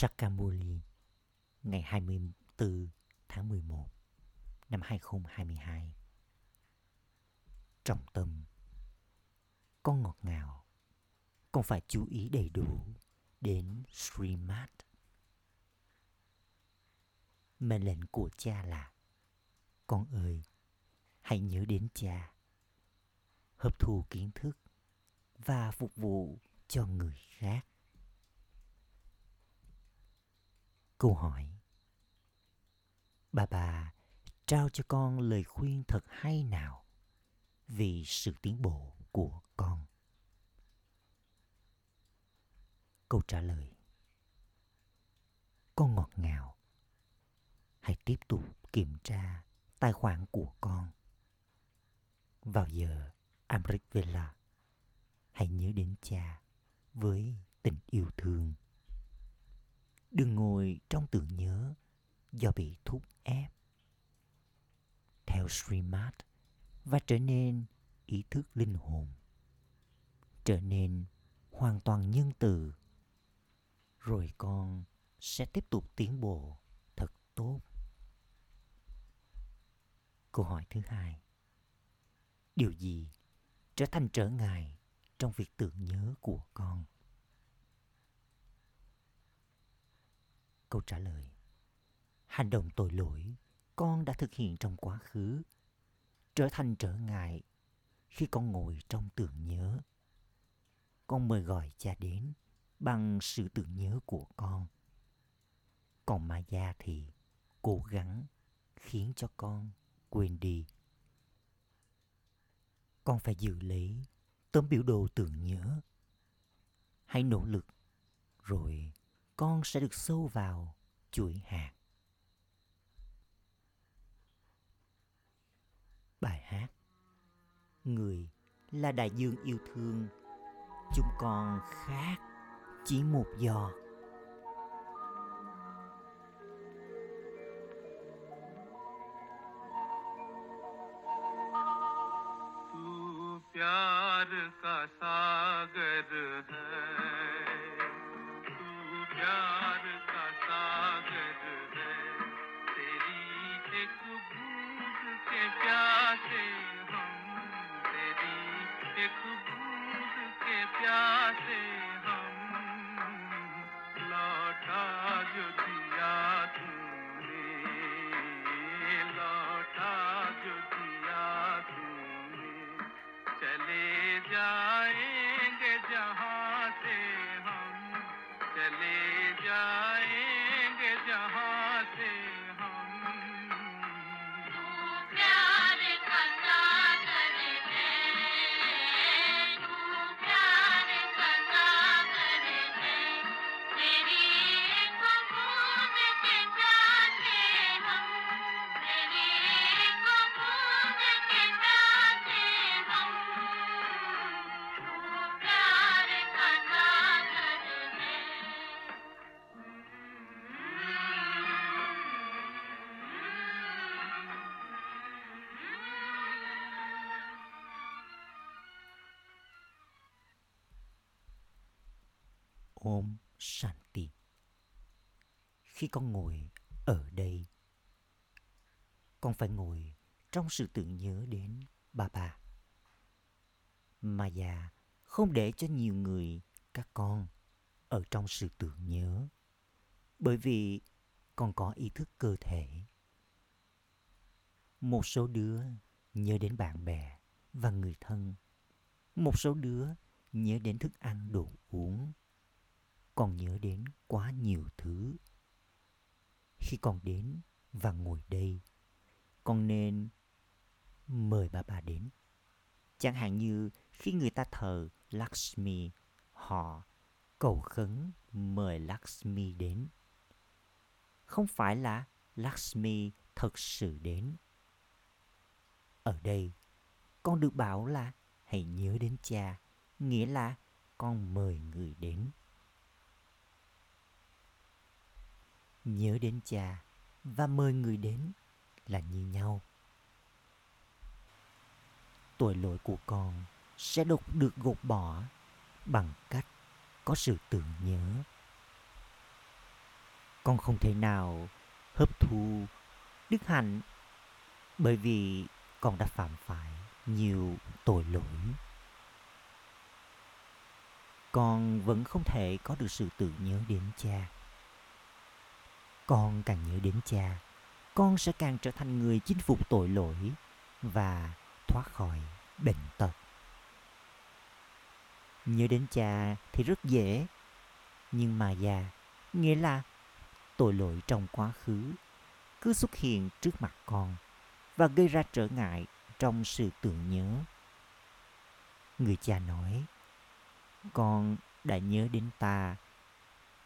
Sakamuli ngày 24 tháng 11 năm 2022. Trọng tâm Con ngọt ngào Con phải chú ý đầy đủ đến Srimad. Mệnh lệnh của cha là Con ơi, hãy nhớ đến cha. Hấp thu kiến thức và phục vụ cho người khác. Câu hỏi Bà bà trao cho con lời khuyên thật hay nào vì sự tiến bộ của con? Câu trả lời Con ngọt ngào Hãy tiếp tục kiểm tra tài khoản của con. Vào giờ Amrit Vela, hãy nhớ đến cha với tình yêu thương. Đừng ngồi trong tưởng nhớ do bị thúc ép. Theo Srimad và trở nên ý thức linh hồn. Trở nên hoàn toàn nhân từ. Rồi con sẽ tiếp tục tiến bộ thật tốt. Câu hỏi thứ hai. Điều gì trở thành trở ngại trong việc tưởng nhớ của con? Câu trả lời Hành động tội lỗi con đã thực hiện trong quá khứ, trở thành trở ngại khi con ngồi trong tưởng nhớ. Con mời gọi cha đến bằng sự tưởng nhớ của con. Còn Maya thì cố gắng khiến cho con quên đi. Con phải giữ lấy tấm biểu đồ tưởng nhớ. Hãy nỗ lực, rồi con sẽ được sâu vào chuỗi hạt. Bài hát Người là đại dương yêu thương, Chúng con khác chỉ một giọt Yeah. Con ngồi ở đây, con phải ngồi trong sự tưởng nhớ đến bà bà. già không để cho nhiều người, các con, ở trong sự tưởng nhớ. Bởi vì con có ý thức cơ thể. Một số đứa nhớ đến bạn bè và người thân. Một số đứa nhớ đến thức ăn đồ uống còn nhớ đến quá nhiều thứ khi con đến và ngồi đây, con nên mời bà bà đến. Chẳng hạn như khi người ta thờ lakshmi, họ cầu khấn mời lakshmi đến. Không phải là lakshmi thật sự đến. Ở đây, con được bảo là hãy nhớ đến cha, nghĩa là con mời người đến. Nhớ đến cha và mời người đến là như nhau. Tội lỗi của con sẽ được được gột bỏ bằng cách có sự tưởng nhớ. con không thể nào hấp thu đức hạnh bởi vì con đã phạm phải nhiều tội lỗi con vẫn không thể có được sự tự nhớ đến cha con càng nhớ đến cha, con sẽ càng trở thành người chinh phục tội lỗi và thoát khỏi bệnh tật. Nhớ đến cha thì rất dễ, nhưng mà già, nghĩa là tội lỗi trong quá khứ cứ xuất hiện trước mặt con và gây ra trở ngại trong sự tưởng nhớ. Người cha nói, con đã nhớ đến ta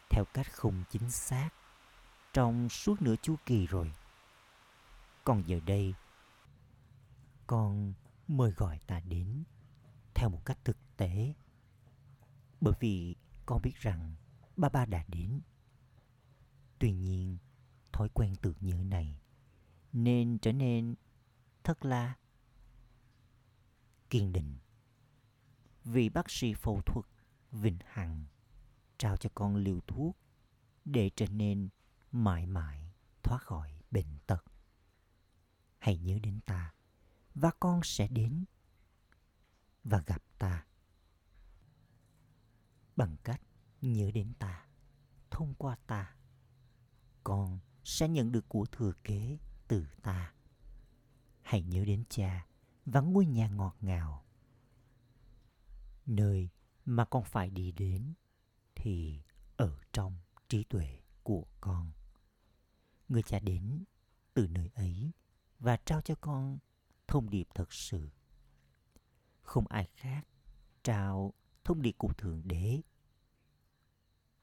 theo cách không chính xác trong suốt nửa chu kỳ rồi. Còn giờ đây, con mời gọi ta đến theo một cách thực tế. Bởi vì con biết rằng ba ba đã đến. Tuy nhiên, thói quen tưởng nhớ này nên trở nên thật là kiên định, vì bác sĩ phẫu thuật vĩnh hằng trao cho con liều thuốc để trở nên mãi mãi thoát khỏi bệnh tật. Hãy nhớ đến ta, và con sẽ đến và gặp ta. Bằng cách nhớ đến ta, thông qua ta, con sẽ nhận được của thừa kế từ ta. Hãy nhớ đến cha và ngôi nhà ngọt ngào. Nơi mà con phải đi đến thì ở trong trí tuệ của con người cha đến từ nơi ấy và trao cho con thông điệp thật sự. Không ai khác trao thông điệp của thượng đế.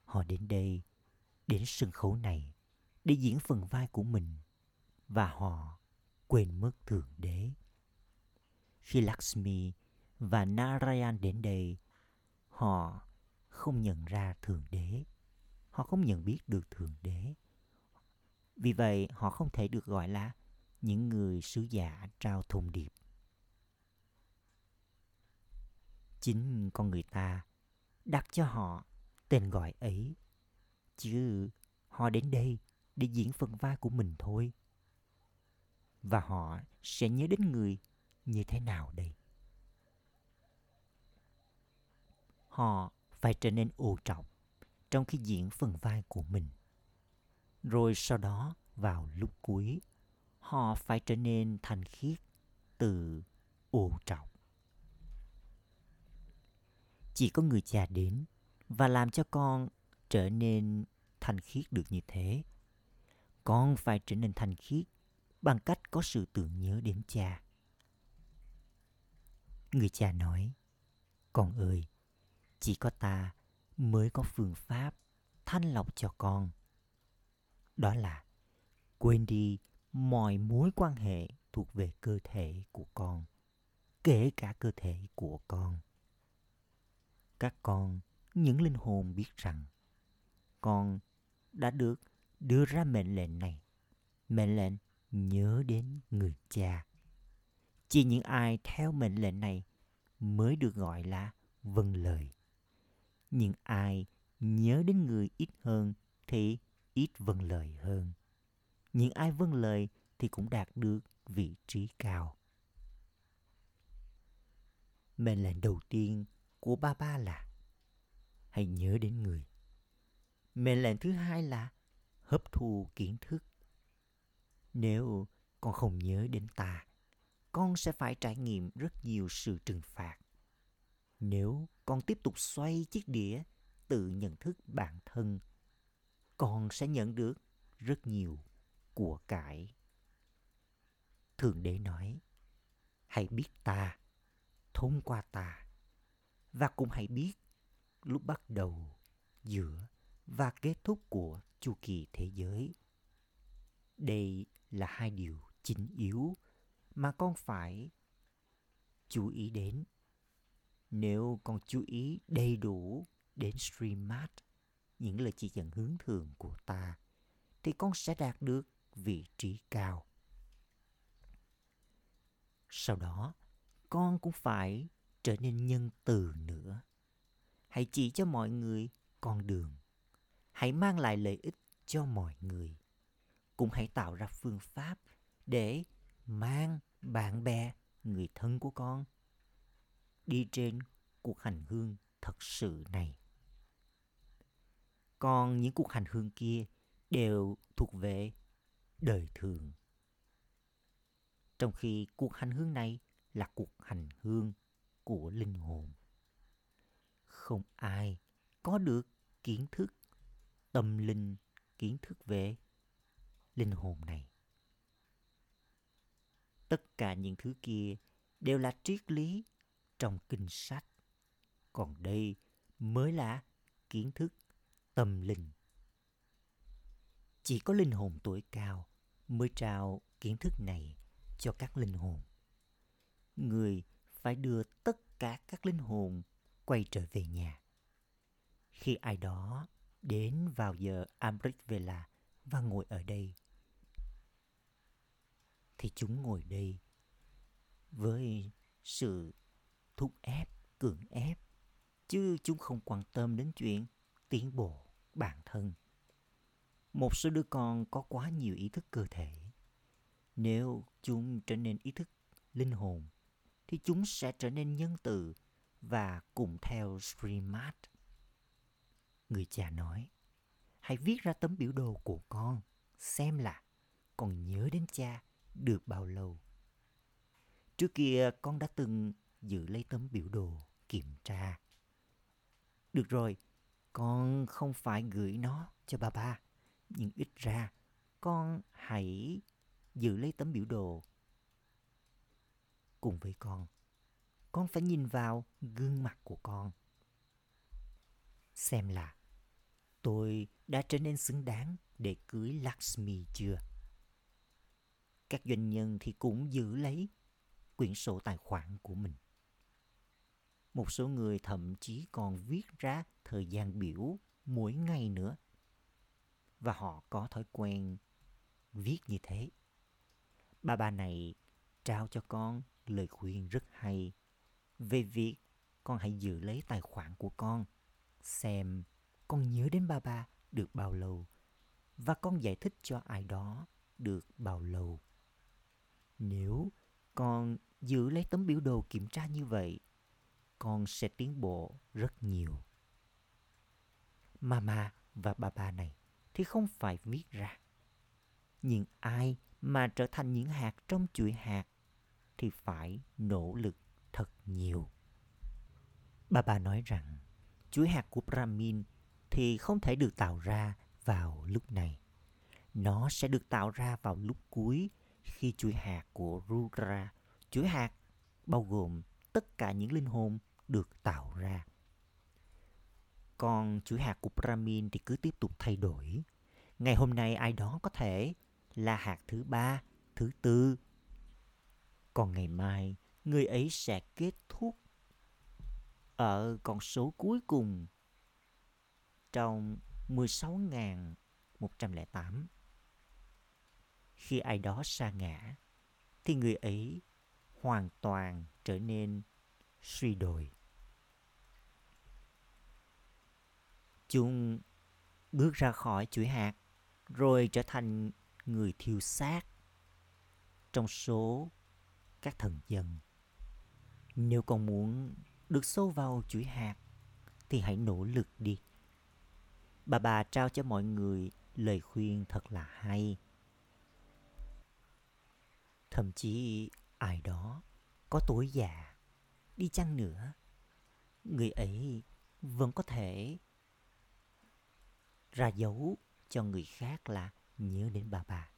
Họ đến đây, đến sân khấu này để diễn phần vai của mình và họ quên mất thượng đế. Khi lakshmi và narayan đến đây, họ không nhận ra thượng đế. Họ không nhận biết được thượng đế vì vậy, họ không thể được gọi là những người sứ giả trao thông điệp. Chính con người ta đặt cho họ tên gọi ấy, chứ họ đến đây để diễn phần vai của mình thôi. Và họ sẽ nhớ đến người như thế nào đây? Họ phải trở nên ô trọng trong khi diễn phần vai của mình rồi sau đó, vào lúc cuối, họ phải trở nên thanh khiết từ ô trọng chỉ có người cha đến và làm cho con trở nên thanh khiết được như thế. Con phải trở nên thanh khiết bằng cách có sự tưởng nhớ đến cha. Người cha nói, con ơi, chỉ có ta mới có phương pháp thanh lọc cho con đó là quên đi mọi mối quan hệ thuộc về cơ thể của con, kể cả cơ thể của con. Các con, những linh hồn biết rằng, con đã được đưa ra mệnh lệnh này. Mệnh lệnh nhớ đến người cha. Chỉ những ai theo mệnh lệnh này mới được gọi là vâng lời. Nhưng ai nhớ đến người ít hơn thì ít vâng lời hơn. Những ai vâng lời thì cũng đạt được vị trí cao. Mệnh lệnh đầu tiên của ba ba là, hãy nhớ đến người. Mệnh lệnh thứ hai là, hấp thu kiến thức. Nếu con không nhớ đến ta, con sẽ phải trải nghiệm rất nhiều sự trừng phạt. Nếu con tiếp tục xoay chiếc đĩa tự nhận thức bản thân con sẽ nhận được rất nhiều của cải. Thượng đế nói, hãy biết ta, thông qua ta, và cũng hãy biết lúc bắt đầu, giữa và kết thúc của chu kỳ thế giới. Đây là hai điều chính yếu mà con phải chú ý đến. Nếu con chú ý đầy đủ đến streammart những lời chỉ dẫn hướng thường của ta thì con sẽ đạt được vị trí cao sau đó con cũng phải trở nên nhân từ nữa hãy chỉ cho mọi người con đường hãy mang lại lợi ích cho mọi người. Cũng hãy tạo ra phương pháp để mang bạn bè, người thân của con đi trên cuộc hành hương thật sự này. Còn những cuộc hành hương kia đều thuộc về đời thường. Trong khi cuộc hành hương này là cuộc hành hương của linh hồn. Không ai có được kiến thức tâm linh, kiến thức về linh hồn này. Tất cả những thứ kia đều là triết lý trong kinh sách. Còn đây mới là kiến thức tâm linh. Chỉ có linh hồn tuổi cao mới trao kiến thức này cho các linh hồn. Người phải đưa tất cả các linh hồn quay trở về nhà. Khi ai đó đến vào giờ Amrit Vela và ngồi ở đây, thì chúng ngồi đây với sự thúc ép, cưỡng ép, chứ chúng không quan tâm đến chuyện tiến bộ bản thân. Một số đứa con có quá nhiều ý thức cơ thể. Nếu chúng trở nên ý thức linh hồn, thì chúng sẽ trở nên nhân từ và cùng theo Srimad. Người cha nói, hãy viết ra tấm biểu đồ của con, xem là con nhớ đến cha được bao lâu. Trước kia con đã từng giữ lấy tấm biểu đồ kiểm tra. Được rồi, con không phải gửi nó cho bà ba, nhưng ít ra con hãy giữ lấy tấm biểu đồ cùng với con. Con phải nhìn vào gương mặt của con. Xem là tôi đã trở nên xứng đáng để cưới Lakshmi chưa? Các doanh nhân thì cũng giữ lấy quyển sổ tài khoản của mình. Một số người thậm chí còn viết ra thời gian biểu mỗi ngày nữa. Và họ có thói quen viết như thế. Bà bà này trao cho con lời khuyên rất hay về việc con hãy giữ lấy tài khoản của con, xem con nhớ đến ba ba được bao lâu và con giải thích cho ai đó được bao lâu nếu con giữ lấy tấm biểu đồ kiểm tra như vậy con sẽ tiến bộ rất nhiều mama và bà bà này thì không phải viết ra nhưng ai mà trở thành những hạt trong chuỗi hạt thì phải nỗ lực thật nhiều. Bà bà nói rằng chuỗi hạt của Brahmin thì không thể được tạo ra vào lúc này. Nó sẽ được tạo ra vào lúc cuối khi chuỗi hạt của Rudra, chuỗi hạt bao gồm tất cả những linh hồn được tạo ra. Còn chuỗi hạt của Brahmin thì cứ tiếp tục thay đổi. Ngày hôm nay ai đó có thể là hạt thứ ba, thứ tư. Còn ngày mai, người ấy sẽ kết thúc ở con số cuối cùng trong 16.108. Khi ai đó sa ngã, thì người ấy hoàn toàn trở nên suy đồi. Chúng bước ra khỏi chuỗi hạt rồi trở thành người thiêu xác trong số các thần dân. Nếu con muốn được sâu vào chuỗi hạt thì hãy nỗ lực đi. Bà bà trao cho mọi người lời khuyên thật là hay. Thậm chí ai đó có tuổi già đi chăng nữa, người ấy vẫn có thể ra dấu cho người khác là nhớ đến bà bà.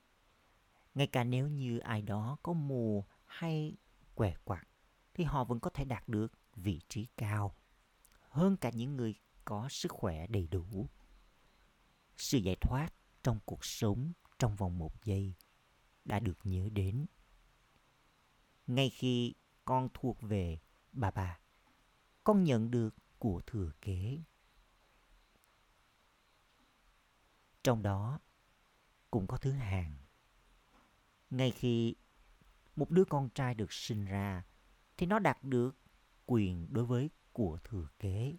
Ngay cả nếu như ai đó có mù hay què quặt thì họ vẫn có thể đạt được vị trí cao hơn cả những người có sức khỏe đầy đủ. Sự giải thoát trong cuộc sống trong vòng một giây đã được nhớ đến. Ngay khi con thuộc về bà bà, con nhận được của thừa kế. Trong đó cũng có thứ hàng. Ngay khi một đứa con trai được sinh ra thì nó đạt được quyền đối với của thừa kế.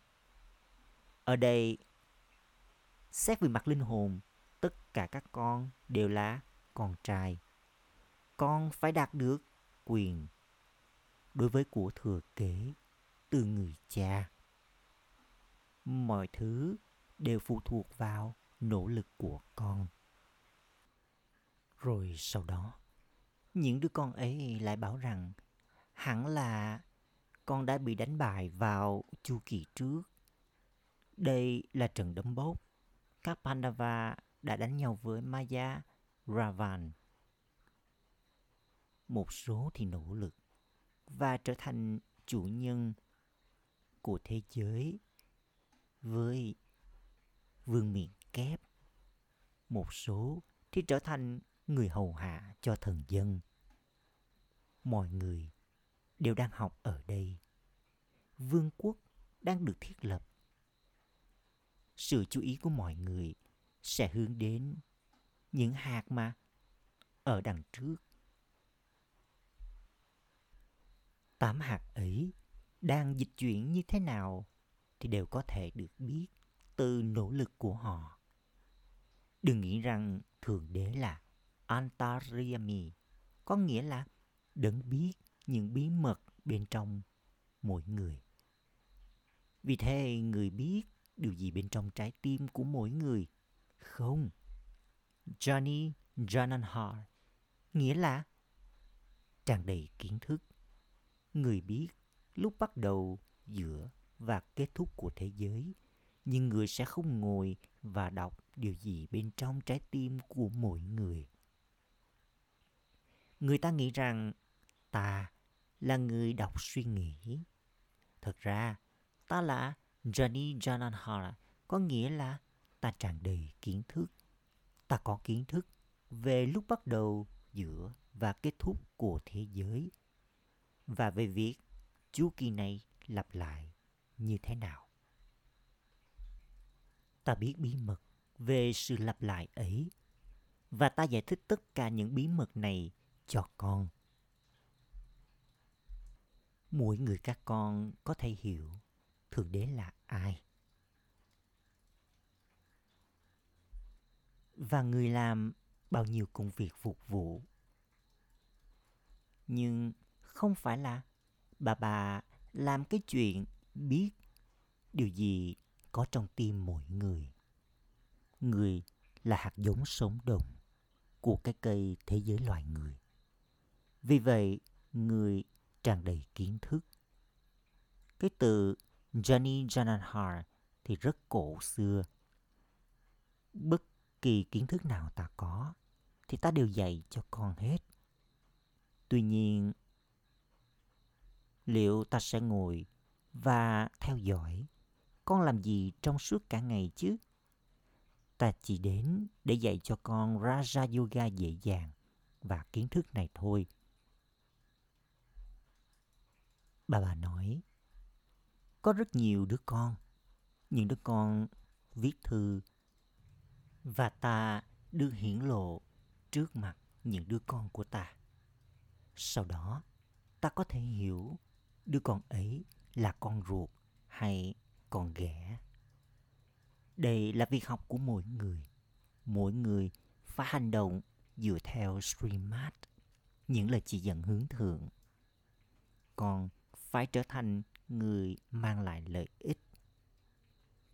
Ở đây, xét về mặt linh hồn tất cả các con đều là con trai. Con phải đạt được quyền đối với của thừa kế từ người cha. Mọi thứ đều phụ thuộc vào nỗ lực của con. Rồi sau đó, những đứa con ấy lại bảo rằng hẳn là con đã bị đánh bại vào chu kỳ trước. Đây là trận đấm bốc. Các Pandava đã đánh nhau với Maya Ravan. Một số thì nỗ lực và trở thành chủ nhân của thế giới với vương miện kép. Một số thì trở thành người hầu hạ cho thần dân. Mọi người đều đang học ở đây. Vương quốc đang được thiết lập. Sự chú ý của mọi người sẽ hướng đến những hạt mà ở đằng trước. Tám hạt ấy đang dịch chuyển như thế nào thì đều có thể được biết từ nỗ lực của họ. Đừng nghĩ rằng Thượng Đế là Antaryami, có nghĩa là đấng biết những bí mật bên trong mỗi người. Vì thế người biết điều gì bên trong trái tim của mỗi người? Không. Johnny Jananhar nghĩa là tràn đầy kiến thức. Người biết lúc bắt đầu, giữa và kết thúc của thế giới, nhưng người sẽ không ngồi và đọc điều gì bên trong trái tim của mỗi người. Người ta nghĩ rằng ta là người đọc suy nghĩ. Thật ra, ta là Johnny Jananhara, có nghĩa là ta tràn đầy kiến thức. Ta có kiến thức về lúc bắt đầu, giữa và kết thúc của thế giới và về việc chu kỳ này lặp lại như thế nào. Ta biết bí mật về sự lặp lại ấy, và ta giải thích tất cả những bí mật này cho con. Mỗi người các con có thể hiểu Thượng Đế là ai. Và người làm bao nhiêu công việc phục vụ. Nhưng không phải là bà bà làm cái chuyện biết điều gì có trong tim mỗi người. Người là hạt giống sống động của cái cây thế giới loài người. Vì vậy, người tràn đầy kiến thức. Cái từ Johnny Jananhar thì rất cổ xưa. Bất kỳ kiến thức nào ta có thì ta đều dạy cho con hết. Tuy nhiên, liệu ta sẽ ngồi và theo dõi con làm gì trong suốt cả ngày chứ? Ta chỉ đến để dạy cho con Raja Yoga dễ dàng và kiến thức này thôi. Bà bà nói, có rất nhiều đứa con, những đứa con viết thư và ta đưa hiển lộ trước mặt những đứa con của ta. Sau đó, ta có thể hiểu đứa con ấy là con ruột hay còn ghẻ. Đây là việc học của mỗi người. Mỗi người phải hành động dựa theo streamat, những lời chỉ dẫn hướng thượng. Con phải trở thành người mang lại lợi ích.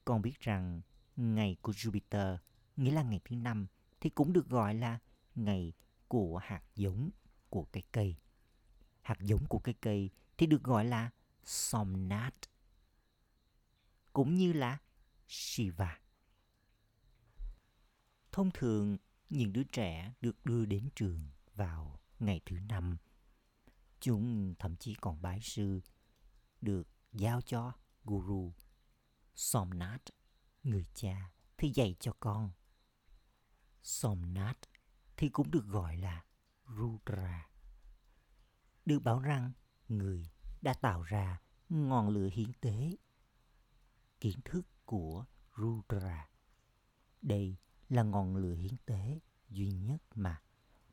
Con biết rằng ngày của Jupiter, nghĩa là ngày thứ năm, thì cũng được gọi là ngày của hạt giống của cây cây. Hạt giống của cây cây thì được gọi là Somnat, cũng như là Shiva. Thông thường, những đứa trẻ được đưa đến trường vào ngày thứ năm. Chúng thậm chí còn bái sư được giao cho Guru Somnath, người cha, thì dạy cho con. Somnath thì cũng được gọi là Rudra. Được bảo rằng người đã tạo ra ngọn lửa hiến tế. Kiến thức của Rudra. Đây là ngọn lửa hiến tế duy nhất mà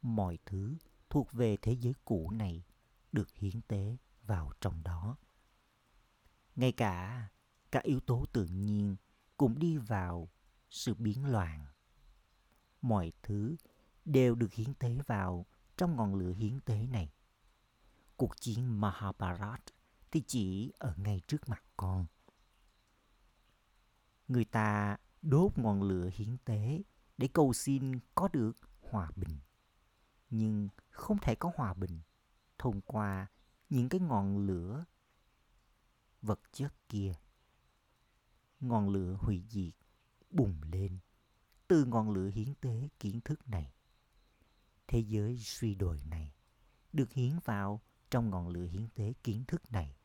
mọi thứ thuộc về thế giới cũ này được hiến tế vào trong đó. Ngay cả các yếu tố tự nhiên cũng đi vào sự biến loạn. mọi thứ đều được hiến tế vào trong ngọn lửa hiến tế này. Cuộc chiến Mahabharat thì chỉ ở ngay trước mặt con. Người ta đốt ngọn lửa hiến tế để cầu xin có được hòa bình. Nhưng không thể có hòa bình thông qua những cái ngọn lửa vật chất kia. Ngọn lửa hủy diệt, bùng lên từ ngọn lửa hiến tế kiến thức này. Thế giới suy đồi này được hiến vào trong ngọn lửa hiến tế kiến thức này.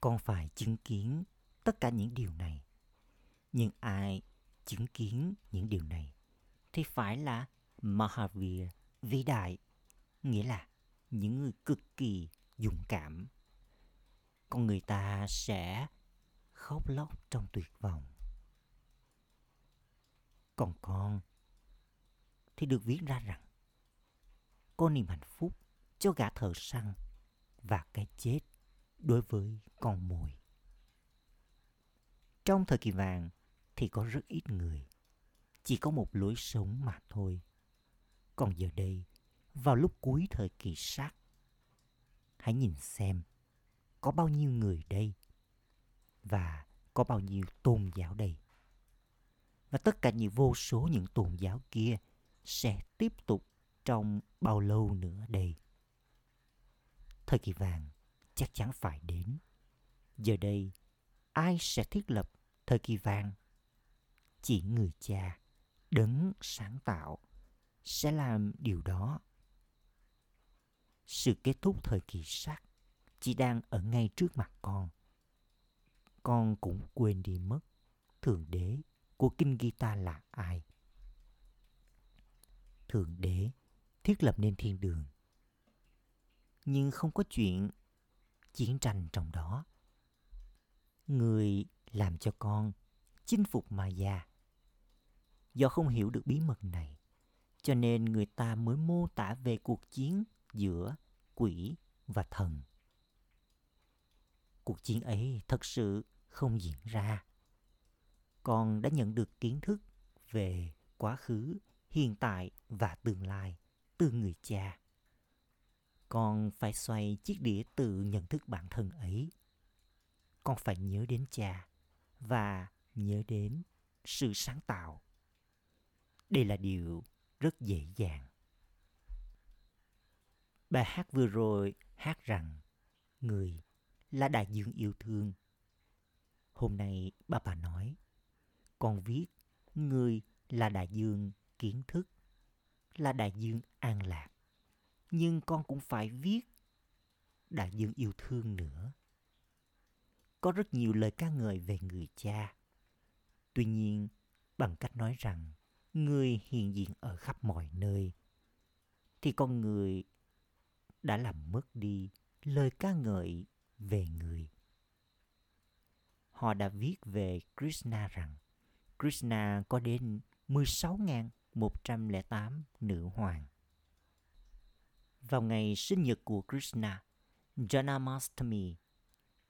Con phải chứng kiến tất cả những điều này. Nhưng ai chứng kiến những điều này thì phải là Mahavir vĩ đại, nghĩa là những người cực kỳ dũng cảm. Con người ta sẽ khóc lóc trong tuyệt vọng. Còn con thì được viết ra rằng có niềm hạnh phúc cho gã thợ săn và cái chết đối với con mồi. Trong thời kỳ vàng thì có rất ít người, chỉ có một lối sống mà thôi. Còn giờ đây, vào lúc cuối thời kỳ sát, hãy nhìn xem có bao nhiêu người đây và có bao nhiêu tôn giáo đây. Và tất cả những vô số những tôn giáo kia sẽ tiếp tục trong bao lâu nữa đây. Thời kỳ vàng chắc chắn phải đến. Giờ đây, ai sẽ thiết lập thời kỳ vàng? Chỉ người cha, đấng sáng tạo, sẽ làm điều đó. Sự kết thúc thời kỳ sắc chỉ đang ở ngay trước mặt con. Con cũng quên đi mất Thượng Đế của Kinh Gita là ai. Thượng Đế thiết lập nên thiên đường. Nhưng không có chuyện chiến tranh trong đó. Người làm cho con chinh phục ma gia Do không hiểu được bí mật này, cho nên người ta mới mô tả về cuộc chiến giữa quỷ và thần. Cuộc chiến ấy thật sự không diễn ra. Con đã nhận được kiến thức về quá khứ, hiện tại và tương lai từ người cha. Con phải xoay chiếc đĩa tự nhận thức bản thân ấy. Con phải nhớ đến cha và nhớ đến sự sáng tạo. Đây là điều rất dễ dàng. Bài hát vừa rồi hát rằng người là đại dương yêu thương. Hôm nay bà bà nói, con viết người là đại dương kiến thức, là đại dương an lạc. Nhưng con cũng phải viết đại dương yêu thương nữa. Có rất nhiều lời ca ngợi về người cha. Tuy nhiên, bằng cách nói rằng người hiện diện ở khắp mọi nơi, thì con người đã làm mất đi lời ca ngợi về người. Họ đã viết về Krishna rằng Krishna có đến 16.108 nữ hoàng. Vào ngày sinh nhật của Krishna, Janamastami,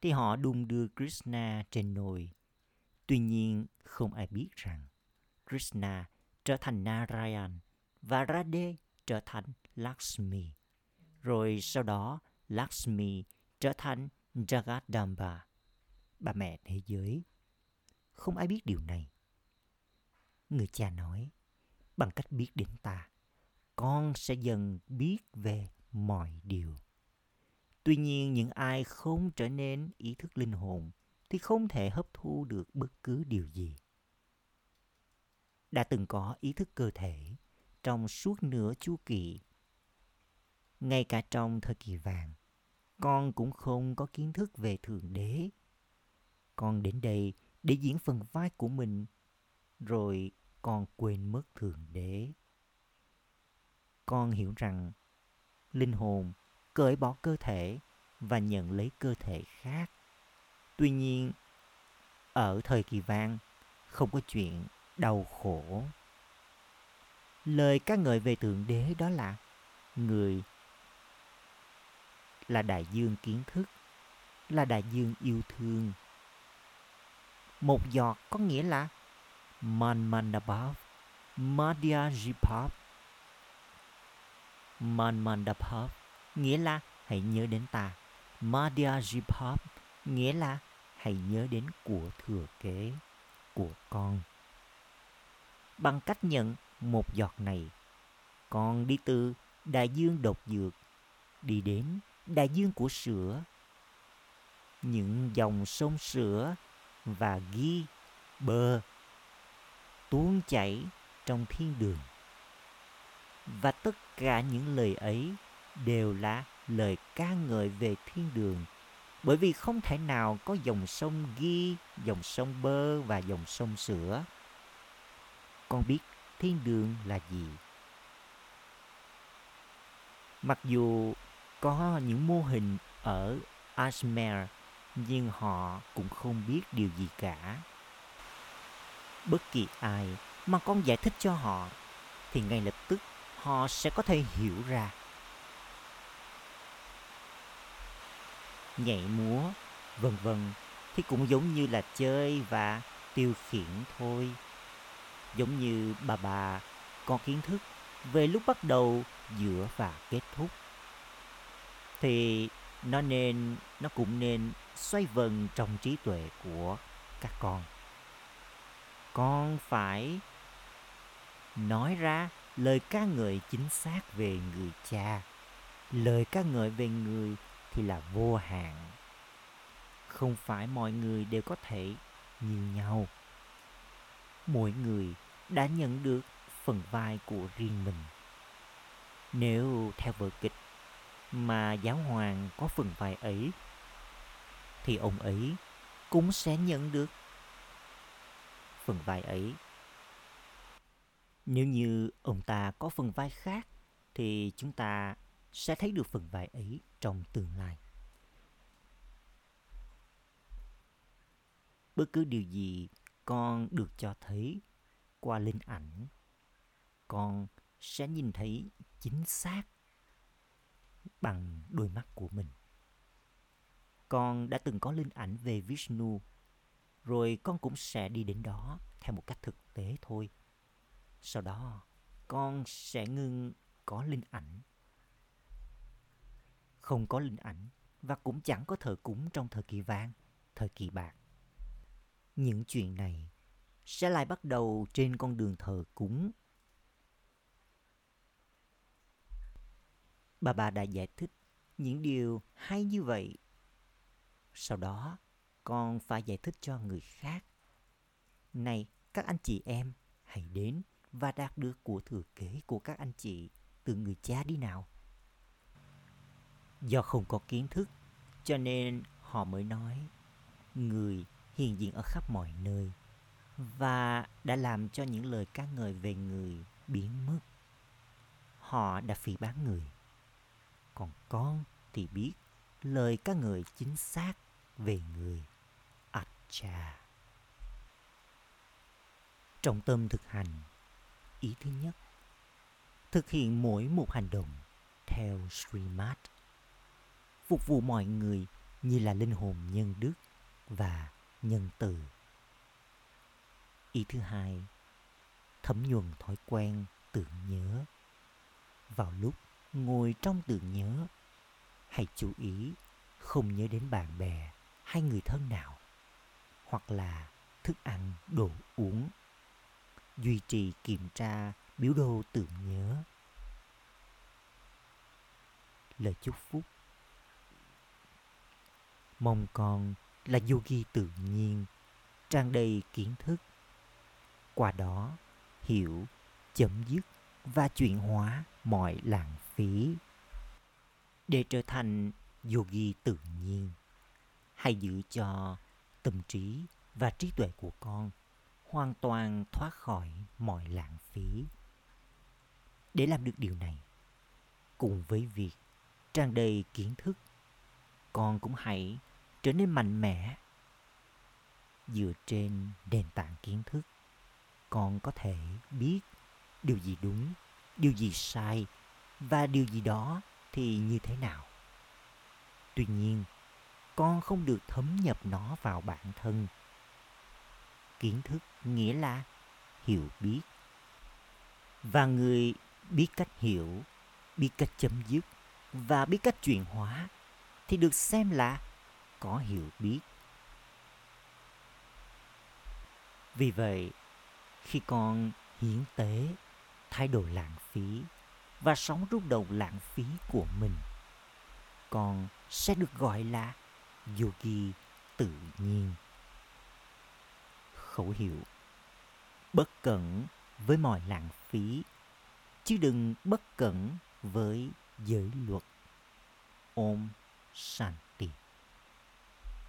thì họ đung đưa Krishna trên nồi. Tuy nhiên, không ai biết rằng Krishna trở thành Narayan và Radhe trở thành Lakshmi. Rồi sau đó Lakshmi trở thành Jagadamba, bà mẹ thế giới. Không ai biết điều này. Người cha nói, bằng cách biết đến ta, con sẽ dần biết về mọi điều. Tuy nhiên, những ai không trở nên ý thức linh hồn thì không thể hấp thu được bất cứ điều gì. Đã từng có ý thức cơ thể trong suốt nửa chu kỳ. Ngay cả trong thời kỳ vàng, con cũng không có kiến thức về Thượng Đế. Con đến đây để diễn phần vai của mình, rồi con quên mất Thượng Đế. Con hiểu rằng linh hồn cởi bỏ cơ thể và nhận lấy cơ thể khác. Tuy nhiên, ở thời kỳ vang, không có chuyện đau khổ. Lời ca ngợi về Thượng Đế đó là người là đại dương kiến thức, là đại dương yêu thương. Một giọt có nghĩa là man man above, Madhya Jipap. Man Mandapap nghĩa là hãy nhớ đến ta. Madhya Jipap nghĩa là hãy nhớ đến của thừa kế của con. Bằng cách nhận một giọt này, con đi từ đại dương độc dược đi đến đại dương của sữa. Những dòng sông sữa và ghi bơ tuôn chảy trong thiên đường. Và tất cả những lời ấy đều là lời ca ngợi về thiên đường bởi vì không thể nào có dòng sông ghi, dòng sông bơ và dòng sông sữa. Con biết thiên đường là gì? Mặc dù có những mô hình ở Ashmer nhưng họ cũng không biết điều gì cả. Bất kỳ ai mà con giải thích cho họ thì ngay lập tức họ sẽ có thể hiểu ra. Nhảy múa, vân vân thì cũng giống như là chơi và tiêu khiển thôi. Giống như bà bà có kiến thức về lúc bắt đầu, giữa và kết thúc. Thì nó nên nó cũng nên xoay vần trong trí tuệ của các con. Con phải nói ra lời ca ngợi chính xác về người cha. Lời ca ngợi về người thì là vô hạn. Không phải mọi người đều có thể như nhau. Mỗi người đã nhận được phần vai của riêng mình. Nếu theo vở kịch mà giáo hoàng có phần vai ấy, thì ông ấy cũng sẽ nhận được phần vai ấy. Nếu như ông ta có phần vai khác, thì chúng ta sẽ thấy được phần vai ấy trong tương lai. Bất cứ điều gì con được cho thấy qua linh ảnh con sẽ nhìn thấy chính xác bằng đôi mắt của mình. Con đã từng có linh ảnh về Vishnu, rồi con cũng sẽ đi đến đó theo một cách thực tế thôi. Sau đó, con sẽ ngưng có linh ảnh. Không có linh ảnh và cũng chẳng có thờ cúng trong thời kỳ vàng, thời kỳ bạc. Những chuyện này sẽ lại bắt đầu trên con đường thờ cúng Bà bà đã giải thích những điều hay như vậy. Sau đó, con phải giải thích cho người khác. Này, các anh chị em, hãy đến và đạt được của thừa kế của các anh chị từ người cha đi nào. Do không có kiến thức, cho nên họ mới nói người hiện diện ở khắp mọi nơi và đã làm cho những lời ca ngợi về người biến mất. Họ đã phỉ bán người còn con thì biết lời các người chính xác về người Acha. Trọng tâm thực hành, Ý thứ nhất, Thực hiện mỗi một hành động theo Srimad, Phục vụ mọi người như là linh hồn nhân đức và nhân từ. Ý thứ hai, Thấm nhuần thói quen tưởng nhớ. Vào lúc ngồi trong tưởng nhớ, hãy chú ý không nhớ đến bạn bè hay người thân nào, hoặc là thức ăn, đồ uống. Duy trì kiểm tra biểu đồ tưởng nhớ. Lời chúc phúc. Mong con là yogi tự nhiên, tràn đầy kiến thức qua đó hiểu chấm dứt và chuyển hóa mọi lãng phí. Để trở thành yogi tự nhiên, hãy giữ cho tâm trí và trí tuệ của con hoàn toàn thoát khỏi mọi lãng phí. Để làm được điều này, cùng với việc tràn đầy kiến thức, con cũng hãy trở nên mạnh mẽ dựa trên nền tảng kiến thức con có thể biết điều gì đúng, điều gì sai và điều gì đó thì như thế nào. Tuy nhiên, con không được thấm nhập nó vào bản thân. Kiến thức nghĩa là hiểu biết. Và người biết cách hiểu, biết cách chấm dứt và biết cách chuyển hóa thì được xem là có hiểu biết. Vì vậy khi con hiến tế thái độ lãng phí và sống rung đầu lãng phí của mình, con sẽ được gọi là yogi tự nhiên. Khẩu hiệu, bất cẩn với mọi lãng phí chứ đừng bất cẩn với giới luật. Ôm sanh.